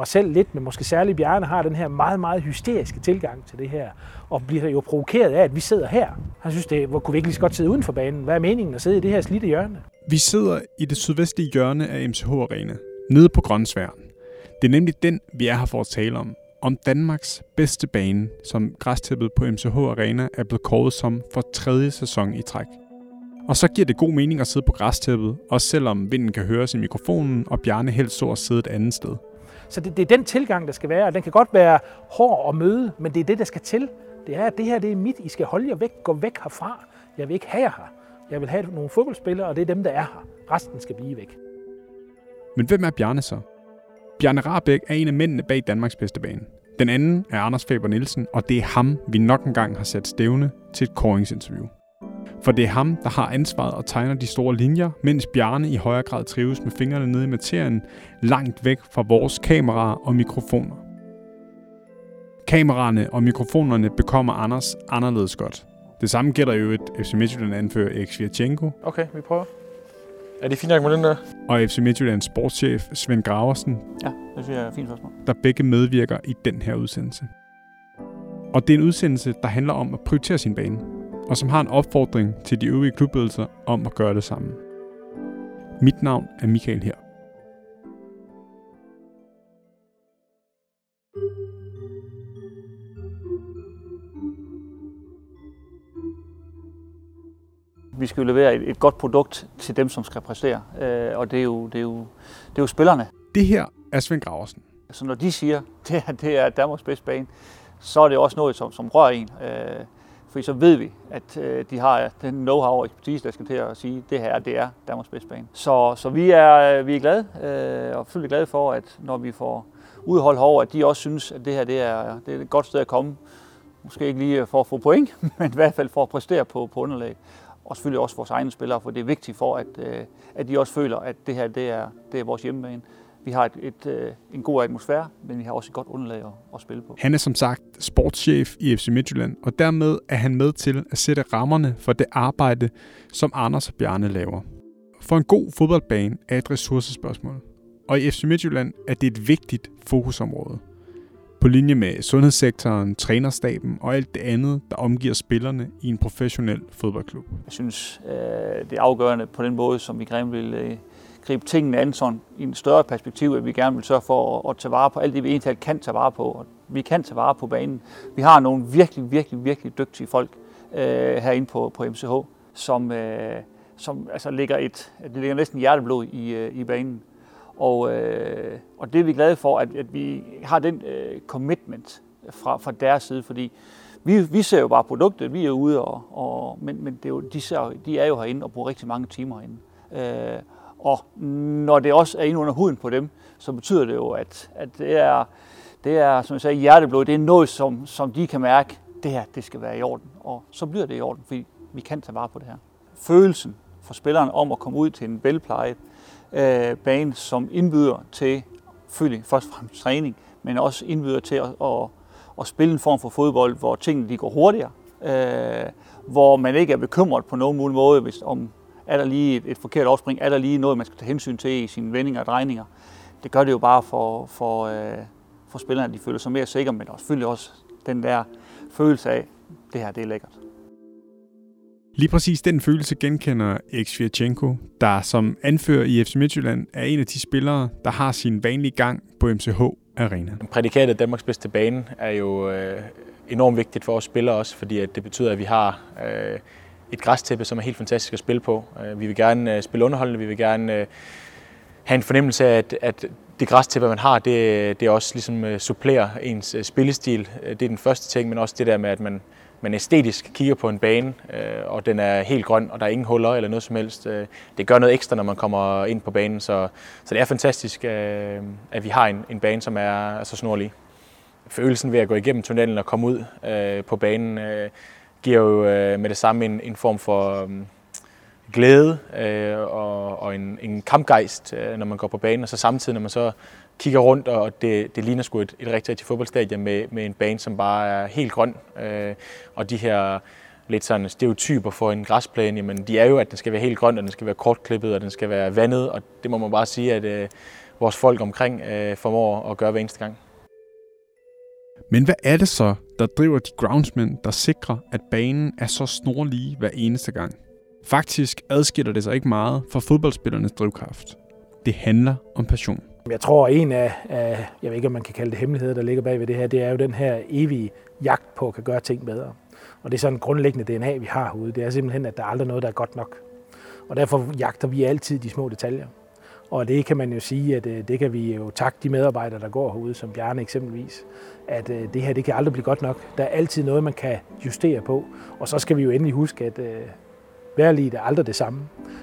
mig selv lidt, men måske særligt Bjarne, har den her meget, meget hysteriske tilgang til det her, og bliver jo provokeret af, at vi sidder her. Han synes, det, hvor kunne vi ikke lige så godt sidde uden for banen? Hvad er meningen at sidde i det her slidte hjørne? Vi sidder i det sydvestlige hjørne af MCH Arena, nede på Grønsværen. Det er nemlig den, vi er her for at tale om. Om Danmarks bedste bane, som græstæppet på MCH Arena er blevet kåret som for tredje sæson i træk. Og så giver det god mening at sidde på græstæppet, også selvom vinden kan høres i mikrofonen, og Bjarne helst så at sidde et andet sted. Så det, det er den tilgang, der skal være, og den kan godt være hård at møde, men det er det, der skal til. Det er, at det her det er mit, I skal holde jer væk, gå væk herfra. Jeg vil ikke have jer her. Jeg vil have nogle fodboldspillere, og det er dem, der er her. Resten skal blive væk. Men hvem er Bjarne så? Bjarne Rabeck er en af mændene bag Danmarks bedste bane. Den anden er Anders Faber Nielsen, og det er ham, vi nok engang har sat stævne til et koringsinterview. For det er ham, der har ansvaret og tegner de store linjer, mens Bjarne i højere grad trives med fingrene nede i materien, langt væk fra vores kameraer og mikrofoner. Kameraerne og mikrofonerne bekommer Anders anderledes godt. Det samme gælder jo et FC Midtjylland anfører Erik Svirchenko. Okay, vi prøver. Er det fint nok med den der? Og FC Midtjyllands sportschef Svend Graversen. Ja, det synes jeg er fint spørgsmål. Der begge medvirker i den her udsendelse. Og det er en udsendelse, der handler om at prioritere sin bane og som har en opfordring til de øvrige klubledelser om at gøre det samme. Mit navn er Michael her. Vi skal jo levere et, et godt produkt til dem, som skal præstere, øh, og det er, jo, det, er jo, det er jo spillerne. Det her er Svend Graversen. Så når de siger, det er, det er Danmarks bedste bane, så er det også noget, som, som rører en. Øh, for så ved vi, at øh, de har den know-how og ekspertise, der skal til at sige, at det her det er Danmarks bedste bane. Så, så vi, er, øh, vi er glade, øh, og fuldt glade for, at når vi får udhold over, at de også synes, at det her det er, det er et godt sted at komme. Måske ikke lige for at få point, men i hvert fald for at præstere på, på underlag. Og selvfølgelig også vores egne spillere, for det er vigtigt for, at, øh, at de også føler, at det her det er, det er vores hjemmebane. Vi har et, et, øh, en god atmosfære, men vi har også et godt underlag at, at spille på. Han er som sagt sportschef i FC Midtjylland, og dermed er han med til at sætte rammerne for det arbejde, som Anders og Bjarne laver. For en god fodboldbane er et ressourcespørgsmål, og i FC Midtjylland er det et vigtigt fokusområde. På linje med sundhedssektoren, trænerstaben og alt det andet, der omgiver spillerne i en professionel fodboldklub. Jeg synes, øh, det er afgørende på den måde, som vi gerne vil øh, gribe tingene an sådan, i en større perspektiv, at vi gerne vil sørge for at, at tage vare på alt det, vi egentlig kan tage vare på. Og vi kan tage vare på banen. Vi har nogle virkelig, virkelig, virkelig dygtige folk øh, herinde på, på MCH, som, øh, som altså ligger et, det ligger næsten hjerteblod i, øh, i banen. Og, øh, og det er vi glade for, at, at vi har den øh, commitment fra, fra deres side, fordi vi, vi ser jo bare produktet, vi er ude, og, og, men, men det er jo, de, ser, de er jo herinde og bruger rigtig mange timer herinde. Øh, og når det også er ind under huden på dem, så betyder det jo, at, at det, er, det er, som jeg sagde, hjerteblod. Det er noget, som, som de kan mærke, det her, det skal være i orden. Og så bliver det i orden, fordi vi kan tage vare på det her. Følelsen for spilleren om at komme ud til en velplejet øh, bane, som indbyder til selvfølgelig først og fremmest træning, men også indbyder til at, at, at spille en form for fodbold, hvor tingene de går hurtigere, øh, hvor man ikke er bekymret på nogen mulig måde, hvis, om er der lige et, et forkert opspring? Er der lige noget, man skal tage hensyn til i sine vendinger og drejninger? Det gør det jo bare for, for, øh, for spillerne, at de føler sig mere sikre, men også, selvfølgelig også den der følelse af, det her det er lækkert. Lige præcis den følelse genkender Erik Svirchenko, der som anfører i FC Midtjylland er en af de spillere, der har sin vanlige gang på MCH Arena. Prædikatet Danmarks bedste bane er jo øh, enormt vigtigt for os spillere også, fordi at det betyder, at vi har øh, et græstæppe, som er helt fantastisk at spille på. Øh, vi vil gerne øh, spille underholdende, vi vil gerne øh, have en fornemmelse af, at, at det græstæppe, man har, det, det også ligesom supplerer ens spillestil. Det er den første ting, men også det der med, at man, man æstetisk kigger på en bane, og den er helt grøn, og der er ingen huller eller noget som helst. Det gør noget ekstra, når man kommer ind på banen, så, så det er fantastisk, at vi har en, en bane, som er så snorlig. Følelsen ved at gå igennem tunnelen og komme ud på banen, giver jo øh, med det samme en, en form for øh, glæde øh, og, og en, en kampgejst, øh, når man går på banen, og så samtidig, når man så kigger rundt, og det, det ligner sgu et, et rigtig, rigtigt fodboldstadion med, med en bane, som bare er helt grøn, øh, og de her lidt sådan stereotyper for en græsplæne, jamen de er jo, at den skal være helt grøn, og den skal være kortklippet, og den skal være vandet, og det må man bare sige, at øh, vores folk omkring øh, formår at gøre hver eneste gang. Men hvad er det så, der driver de groundsmen, der sikrer, at banen er så snorlige hver eneste gang? Faktisk adskiller det sig ikke meget fra fodboldspillernes drivkraft. Det handler om passion. Jeg tror, en af, af, jeg ved ikke, om man kan kalde det hemmeligheder, der ligger bag ved det her, det er jo den her evige jagt på at kan gøre ting bedre. Og det er sådan en grundlæggende DNA, vi har herude. Det er simpelthen, at der aldrig er noget, der er godt nok. Og derfor jagter vi altid de små detaljer. Og det kan man jo sige, at øh, det kan vi jo takke de medarbejdere, der går herude, som Bjarne eksempelvis, at øh, det her det kan aldrig blive godt nok. Der er altid noget, man kan justere på. Og så skal vi jo endelig huske, at øh, værlige er aldrig det samme.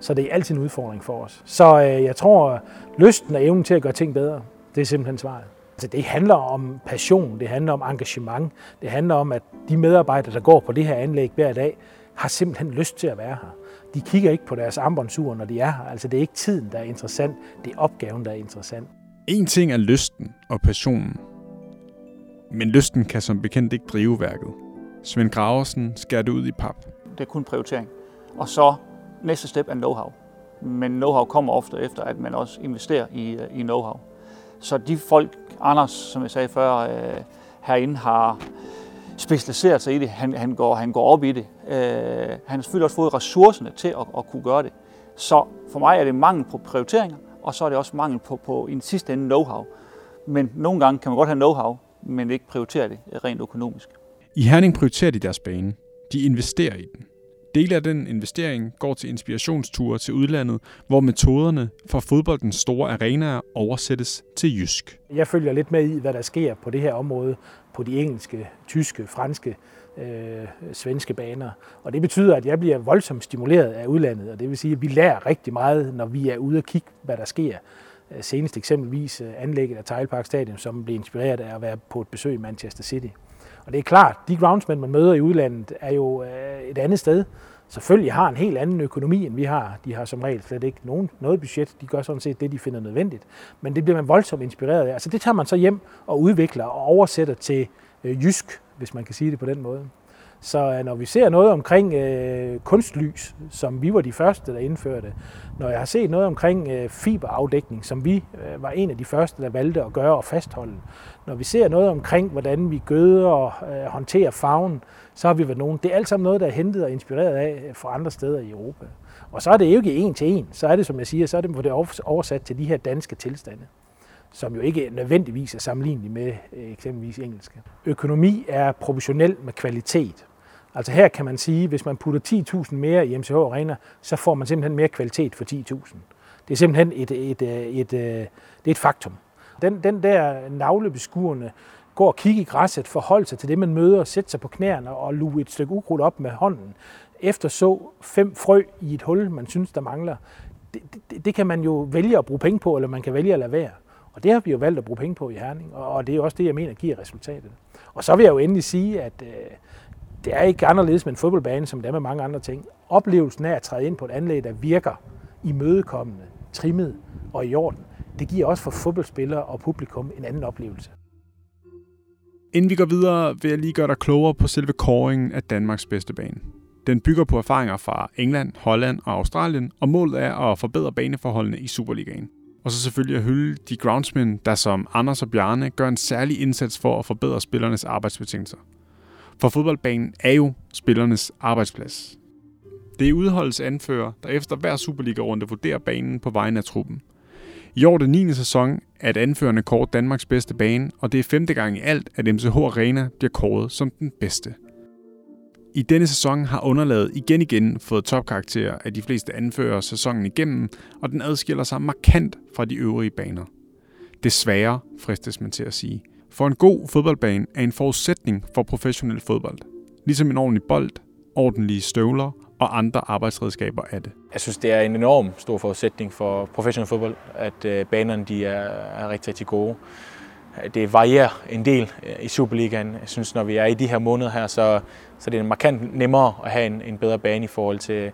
Så det er altid en udfordring for os. Så øh, jeg tror, lysten og evnen til at gøre ting bedre, det er simpelthen svaret. Altså, det handler om passion, det handler om engagement, det handler om, at de medarbejdere, der går på det her anlæg hver dag, har simpelthen lyst til at være her. De kigger ikke på deres armbåndsur, når de er her. Altså, det er ikke tiden, der er interessant, det er opgaven, der er interessant. En ting er lysten og passionen. Men lysten kan som bekendt ikke drive værket. Svend Graversen skærer det ud i pap. Det er kun prioritering. Og så næste step er know-how. Men know-how kommer ofte efter, at man også investerer i, øh, i know-how. Så de folk, Anders, som jeg sagde før, øh, herinde har specialiseret sig i det. Han, han, går, han går op i det. Øh, han har selvfølgelig også fået ressourcerne til at, at kunne gøre det. Så for mig er det mangel på prioriteringer, og så er det også mangel på, på i den sidste ende know-how. Men nogle gange kan man godt have know-how, men ikke prioritere det rent økonomisk. I Herning prioriterer de deres bane. De investerer i den. Dele af den investering går til inspirationsture til udlandet, hvor metoderne for fodboldens store arenaer oversættes til jysk. Jeg følger lidt med i, hvad der sker på det her område, på de engelske, tyske, franske, øh, svenske baner. Og det betyder, at jeg bliver voldsomt stimuleret af udlandet, og det vil sige, at vi lærer rigtig meget, når vi er ude og kigge, hvad der sker. Øh, senest eksempelvis øh, anlægget af Tile Park Stadion, som blev inspireret af at være på et besøg i Manchester City. Og det er klart, de groundsmen, man møder i udlandet, er jo øh, et andet sted. Selvfølgelig har en helt anden økonomi, end vi har. De har som regel slet ikke nogen, noget budget. De gør sådan set det, de finder nødvendigt. Men det bliver man voldsomt inspireret af. Altså det tager man så hjem og udvikler og oversætter til øh, jysk, hvis man kan sige det på den måde. Så øh, når vi ser noget omkring øh, kunstlys, som vi var de første, der indførte, når jeg har set noget omkring øh, fiberafdækning, som vi øh, var en af de første, der valgte at gøre og fastholde, når vi ser noget omkring, hvordan vi gøder og øh, håndterer farven, så har vi været nogen. Det er alt sammen noget, der er hentet og inspireret af øh, fra andre steder i Europa. Og så er det jo ikke en til en. Så er det, som jeg siger, så er det på det oversat til de her danske tilstande som jo ikke nødvendigvis er sammenlignelige med øh, eksempelvis engelske. Økonomi er proportionel med kvalitet. Altså her kan man sige, hvis man putter 10.000 mere i MCH Arena, så får man simpelthen mere kvalitet for 10.000. Det er simpelthen et, et, øh, et, et, det er et faktum. Den, den der navlebeskuerne gå og kigge i græsset, forholde sig til det, man møder, sætte sig på knæerne og luge et stykke ukrudt op med hånden, efter så fem frø i et hul, man synes, der mangler. Det, det, det kan man jo vælge at bruge penge på, eller man kan vælge at lade være. Og det har vi jo valgt at bruge penge på i Herning, og det er også det, jeg mener giver resultatet. Og så vil jeg jo endelig sige, at øh, det er ikke anderledes med en fodboldbane, som det er med mange andre ting. Oplevelsen af at træde ind på et anlæg, der virker imødekommende, trimmet og i orden, det giver også for fodboldspillere og publikum en anden oplevelse. Inden vi går videre, vil jeg lige gøre dig klogere på selve kåringen af Danmarks bedste bane. Den bygger på erfaringer fra England, Holland og Australien, og målet er at forbedre baneforholdene i Superligaen. Og så selvfølgelig at hylde de groundsmen, der som Anders og Bjarne gør en særlig indsats for at forbedre spillernes arbejdsbetingelser. For fodboldbanen er jo spillernes arbejdsplads. Det er udholdets anfører, der efter hver Superliga-runde vurderer banen på vegne af truppen. I år det 9. sæson at anførende kort Danmarks bedste bane, og det er femte gang i alt, at MCH Arena bliver kåret som den bedste. I denne sæson har underlaget igen igen fået topkarakterer af de fleste anfører sæsonen igennem, og den adskiller sig markant fra de øvrige baner. Desværre, fristes man til at sige. For en god fodboldbane er en forudsætning for professionel fodbold. Ligesom en ordentlig bold, ordentlige støvler og andre arbejdsredskaber af det. Jeg synes, det er en enorm stor forudsætning for professionel fodbold, at øh, banerne de er, er rigtig, rigtig gode. Det varierer en del øh, i Superligaen. Jeg synes, når vi er i de her måneder her, så, så det er markant nemmere at have en, en bedre bane i forhold til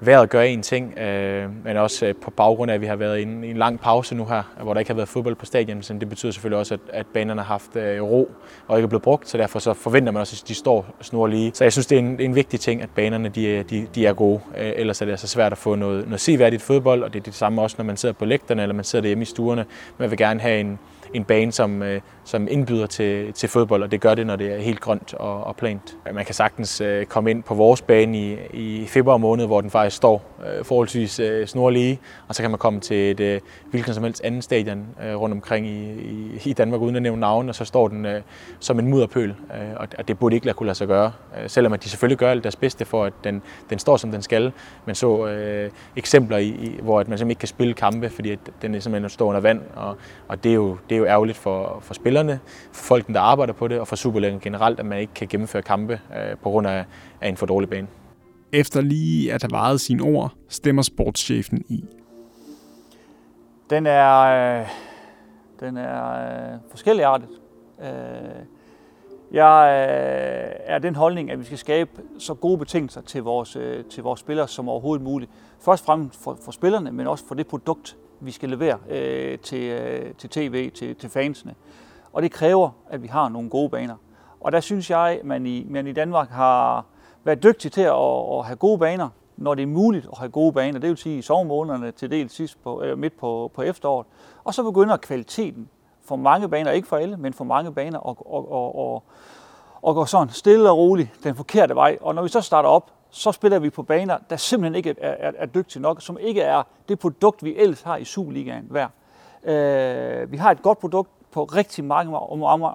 vejret gør en ting, øh, men også øh, på baggrund af, at vi har været i en, i en lang pause nu her, hvor der ikke har været fodbold på stadion, så det betyder selvfølgelig også, at, at banerne har haft øh, ro og ikke er blevet brugt, så derfor så forventer man også, at de står snorlige. Så jeg synes, det er en, en vigtig ting, at banerne de, øh, de, de er gode, øh, ellers er det altså svært at få noget, noget seværdigt fodbold, og det er det samme også, når man sidder på lægterne, eller man sidder derhjemme i stuerne. Man vil gerne have en, en bane, som, øh, som indbyder til, til fodbold, og det gør det, når det er helt grønt og, og plant. Man kan sagtens øh, komme ind på vores bane i, i februar måned, hvor den faktisk står øh, forholdsvis øh, snorlige, og så kan man komme til et øh, hvilken som helst anden stadion øh, rundt omkring i, i, i Danmark, uden at nævne navn, og så står den øh, som en mudderpøl, øh, og, og det burde ikke lade kunne lade sig gøre, øh, selvom at de selvfølgelig gør alt deres bedste for, at den, den står som den skal, men så øh, eksempler, i, i, hvor at man simpelthen ikke kan spille kampe, fordi at den er simpelthen står under vand, og, og det, er jo, det er jo ærgerligt for, for spillerne, for folkene, der arbejder på det, og for Superligaen generelt, at man ikke kan gennemføre kampe øh, på grund af, af en for dårlig bane. Efter lige at have vejet sine ord, stemmer sportschefen i. Den er, øh, den er øh, forskelligartet. Øh, jeg øh, er den holdning, at vi skal skabe så gode betingelser til vores, øh, til vores spillere som overhovedet muligt. Først og fremmest for, for spillerne, men også for det produkt, vi skal levere øh, til, øh, til tv, til, til fansene. Og det kræver, at vi har nogle gode baner. Og der synes jeg, at man i, man i Danmark har være dygtig til at, at have gode baner, når det er muligt at have gode baner. Det vil sige i sommermånederne til del sidst på, øh, midt på, på efteråret. Og så begynder kvaliteten for mange baner, ikke for alle, men for mange baner, og, og, og, og, og går sådan stille og roligt den forkerte vej. Og når vi så starter op, så spiller vi på baner, der simpelthen ikke er, er, er dygtige nok, som ikke er det produkt, vi ellers har i Superligaen hver. Øh, vi har et godt produkt på rigtig mange,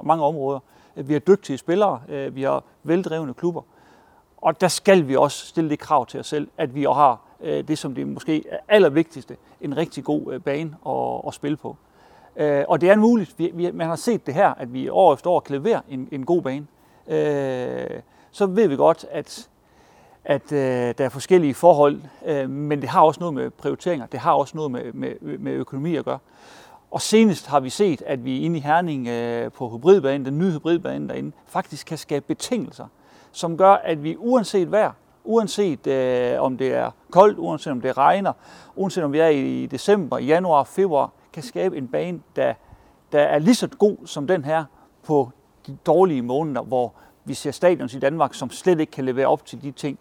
mange områder. Vi har dygtige spillere, øh, vi har veldrevne klubber. Og der skal vi også stille det krav til os selv, at vi har øh, det, som det måske er allervigtigste, en rigtig god øh, bane at, at spille på. Øh, og det er muligt. Vi, vi, man har set det her, at vi år efter år kan levere en, en god bane. Så ved vi godt, at at øh, der er forskellige forhold, øh, men det har også noget med prioriteringer, det har også noget med, med, med økonomi at gøre. Og senest har vi set, at vi inde i Herning øh, på hybridbanen, den nye hybridbane derinde, faktisk kan skabe betingelser, som gør, at vi uanset vejr, uanset øh, om det er koldt, uanset om det regner, uanset om vi er i december, januar, februar, kan skabe en bane, der, der er lige så god som den her på de dårlige måneder, hvor vi ser stadions i Danmark, som slet ikke kan levere op til de ting,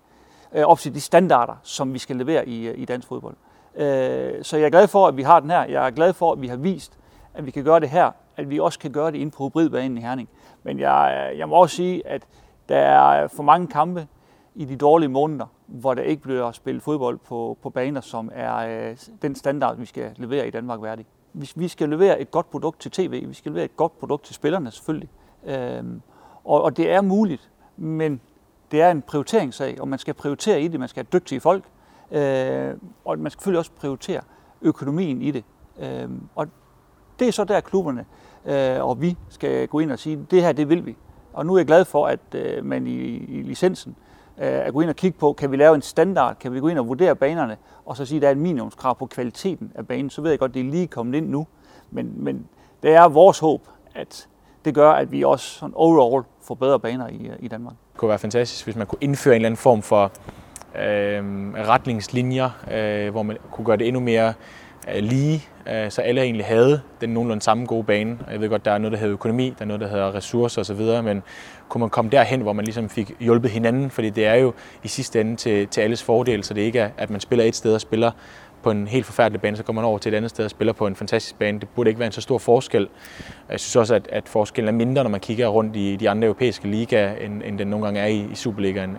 øh, op til de standarder, som vi skal levere i, øh, i dansk fodbold. Øh, så jeg er glad for, at vi har den her. Jeg er glad for, at vi har vist, at vi kan gøre det her, at vi også kan gøre det inde på hybridbanen i Herning. Men jeg, øh, jeg må også sige, at der er øh, for mange kampe i de dårlige måneder, hvor der ikke bliver spillet fodbold på, på baner, som er øh, den standard, vi skal levere i Danmark værdig. Vi, vi skal levere et godt produkt til tv, vi skal levere et godt produkt til spillerne selvfølgelig. Øhm, og, og det er muligt, men det er en prioriteringssag, og man skal prioritere i det, man skal have dygtige folk, øh, og man skal selvfølgelig også prioritere økonomien i det. Øh, og det er så der klubberne øh, og vi skal gå ind og sige, det her det vil vi. Og nu er jeg glad for, at øh, man i, i licensen øh, er gå ind og kigge på, kan vi lave en standard, kan vi gå ind og vurdere banerne, og så sige, at der er et minimumskrav på kvaliteten af banen. Så ved jeg godt, at det er lige kommet ind nu, men, men det er vores håb, at det gør, at vi også sådan overall får bedre baner i, i Danmark. Det kunne være fantastisk, hvis man kunne indføre en eller anden form for øh, retningslinjer, øh, hvor man kunne gøre det endnu mere lige, øh, så alle egentlig havde den nogenlunde samme gode bane. Jeg ved godt, der er noget, der hedder økonomi, der er noget, der hedder ressourcer osv., men kunne man komme derhen, hvor man ligesom fik hjulpet hinanden, fordi det er jo i sidste ende til, til alles fordel, så det ikke er, at man spiller et sted og spiller på en helt forfærdelig bane, så kommer man over til et andet sted og spiller på en fantastisk bane. Det burde ikke være en så stor forskel. Jeg synes også, at, at forskellen er mindre, når man kigger rundt i de andre europæiske ligaer, end, end den nogle gange er i, i Superligaen.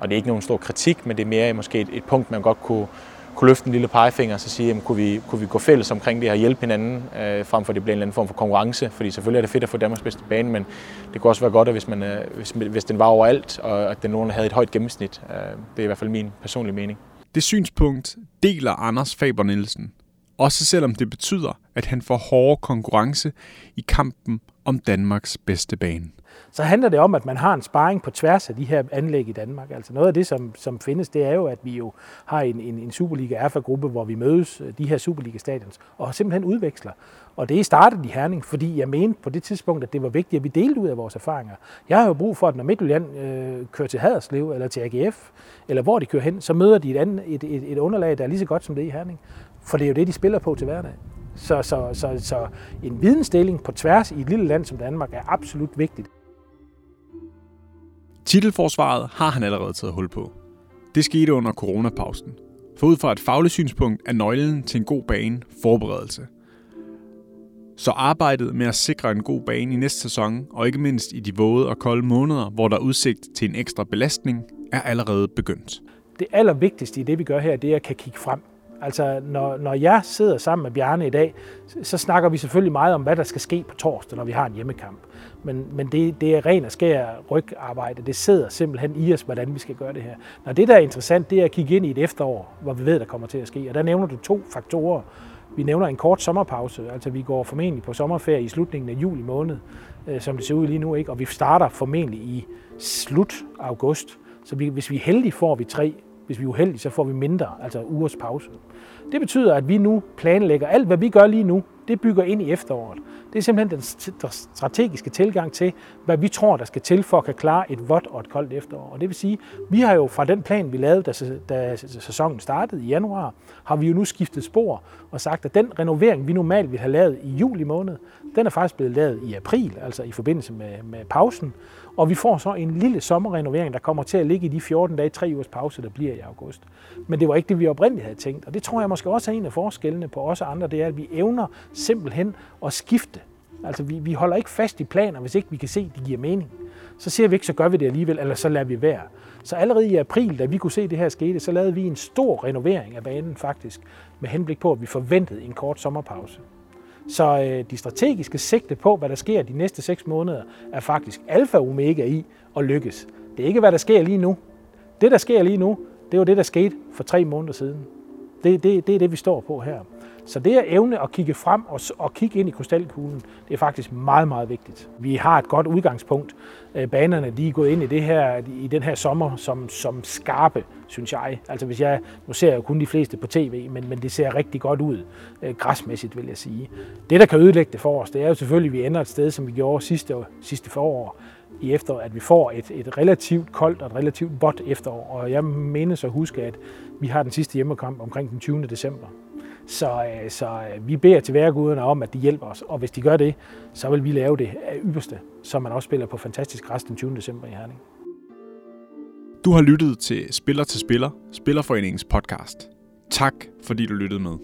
Og det er ikke nogen stor kritik, men det er mere måske et, et punkt, man godt kunne, kunne løfte en lille pegefinger og så sige, jamen, kunne, vi, kunne vi gå fælles omkring det her og hjælpe hinanden, øh, frem for at det bliver en eller anden form for konkurrence. Fordi selvfølgelig er det fedt at få Danmarks bedste bane, men det kunne også være godt, at hvis, man, øh, hvis, hvis den var overalt, og at den nogen havde et højt gennemsnit. Øh, det er i hvert fald min personlige mening. Det synspunkt deler Anders Faber Nielsen, også selvom det betyder, at han får hårde konkurrence i kampen om Danmarks bedste bane. Så handler det om, at man har en sparring på tværs af de her anlæg i Danmark. Altså noget af det, som, som findes, det er jo, at vi jo har en, en, en Superliga Erfa-gruppe, hvor vi mødes, øh, de her Superliga-stadions, og simpelthen udveksler. Og det startede i Herning, fordi jeg mente på det tidspunkt, at det var vigtigt, at vi delte ud af vores erfaringer. Jeg har jo brug for, at når Midtjylland øh, kører til Haderslev eller til AGF, eller hvor de kører hen, så møder de et, andet, et, et, et underlag, der er lige så godt som det i Herning. For det er jo det, de spiller på til hverdag. Så, så, så, så en vidensdeling på tværs i et lille land som Danmark er absolut vigtigt. Titelforsvaret har han allerede taget hul på. Det skete under coronapausen. For ud fra et fagligt synspunkt er nøglen til en god bane forberedelse. Så arbejdet med at sikre en god bane i næste sæson, og ikke mindst i de våde og kolde måneder, hvor der er udsigt til en ekstra belastning, er allerede begyndt. Det allervigtigste i det, vi gør her, det er at kan kigge frem. Altså, når, når jeg sidder sammen med Bjarne i dag, så snakker vi selvfølgelig meget om, hvad der skal ske på torsdag, når vi har en hjemmekamp. Men, men det, det er ren og skær rygarbejde. Det sidder simpelthen i os, hvordan vi skal gøre det her. Når det, der er interessant, det er at kigge ind i et efterår, hvor vi ved, der kommer til at ske. Og der nævner du to faktorer. Vi nævner en kort sommerpause, altså vi går formentlig på sommerferie i slutningen af juli måned, øh, som det ser ud lige nu, ikke? og vi starter formentlig i slut august. Så vi, hvis vi er heldige, får vi tre. Hvis vi er uheldige, så får vi mindre, altså ugers pause. Det betyder, at vi nu planlægger alt, hvad vi gør lige nu, det bygger ind i efteråret. Det er simpelthen den strategiske tilgang til, hvad vi tror, der skal til for at kan klare et vådt og et koldt efterår. Og det vil sige, vi har jo fra den plan, vi lavede, da, da sæsonen startede i januar, har vi jo nu skiftet spor og sagt, at den renovering, vi normalt ville have lavet i juli måned, den er faktisk blevet lavet i april, altså i forbindelse med, med pausen. Og vi får så en lille sommerrenovering, der kommer til at ligge i de 14 dage, tre ugers pause, der bliver i august. Men det var ikke det, vi oprindeligt havde tænkt. Og det tror jeg måske også er en af forskellene på os og andre, det er, at vi evner simpelthen at skifte. Altså vi, vi holder ikke fast i planer, hvis ikke vi kan se, at de giver mening. Så ser vi ikke, så gør vi det alligevel, eller så lader vi være. Så allerede i april, da vi kunne se det her skete, så lavede vi en stor renovering af banen faktisk, med henblik på, at vi forventede en kort sommerpause. Så øh, de strategiske sigte på, hvad der sker de næste 6 måneder, er faktisk alfa og omega i at lykkes. Det er ikke, hvad der sker lige nu. Det, der sker lige nu, det var det, der skete for tre måneder siden. Det, det, det er det, vi står på her. Så det at evne at kigge frem og, og kigge ind i krystalkuglen, det er faktisk meget, meget vigtigt. Vi har et godt udgangspunkt. Øh, banerne de er gået ind i, det her, i den her sommer som, som skarpe, synes jeg. Altså hvis jeg, nu ser jeg jo kun de fleste på tv, men, men det ser rigtig godt ud, øh, græsmæssigt vil jeg sige. Det, der kan ødelægge det for os, det er jo selvfølgelig, at vi ender et sted, som vi gjorde sidste, sidste forår, i efter, at vi får et, et relativt koldt og et relativt vådt efterår. Og jeg mener så huske, at vi har den sidste hjemmekamp omkring den 20. december. Så, øh, så øh, vi beder til værguderne om, at de hjælper os, og hvis de gør det, så vil vi lave det af ypperste, som man også spiller på fantastisk græs den 20. december i Herning. Du har lyttet til Spiller til Spiller, Spillerforeningens podcast. Tak fordi du lyttede med.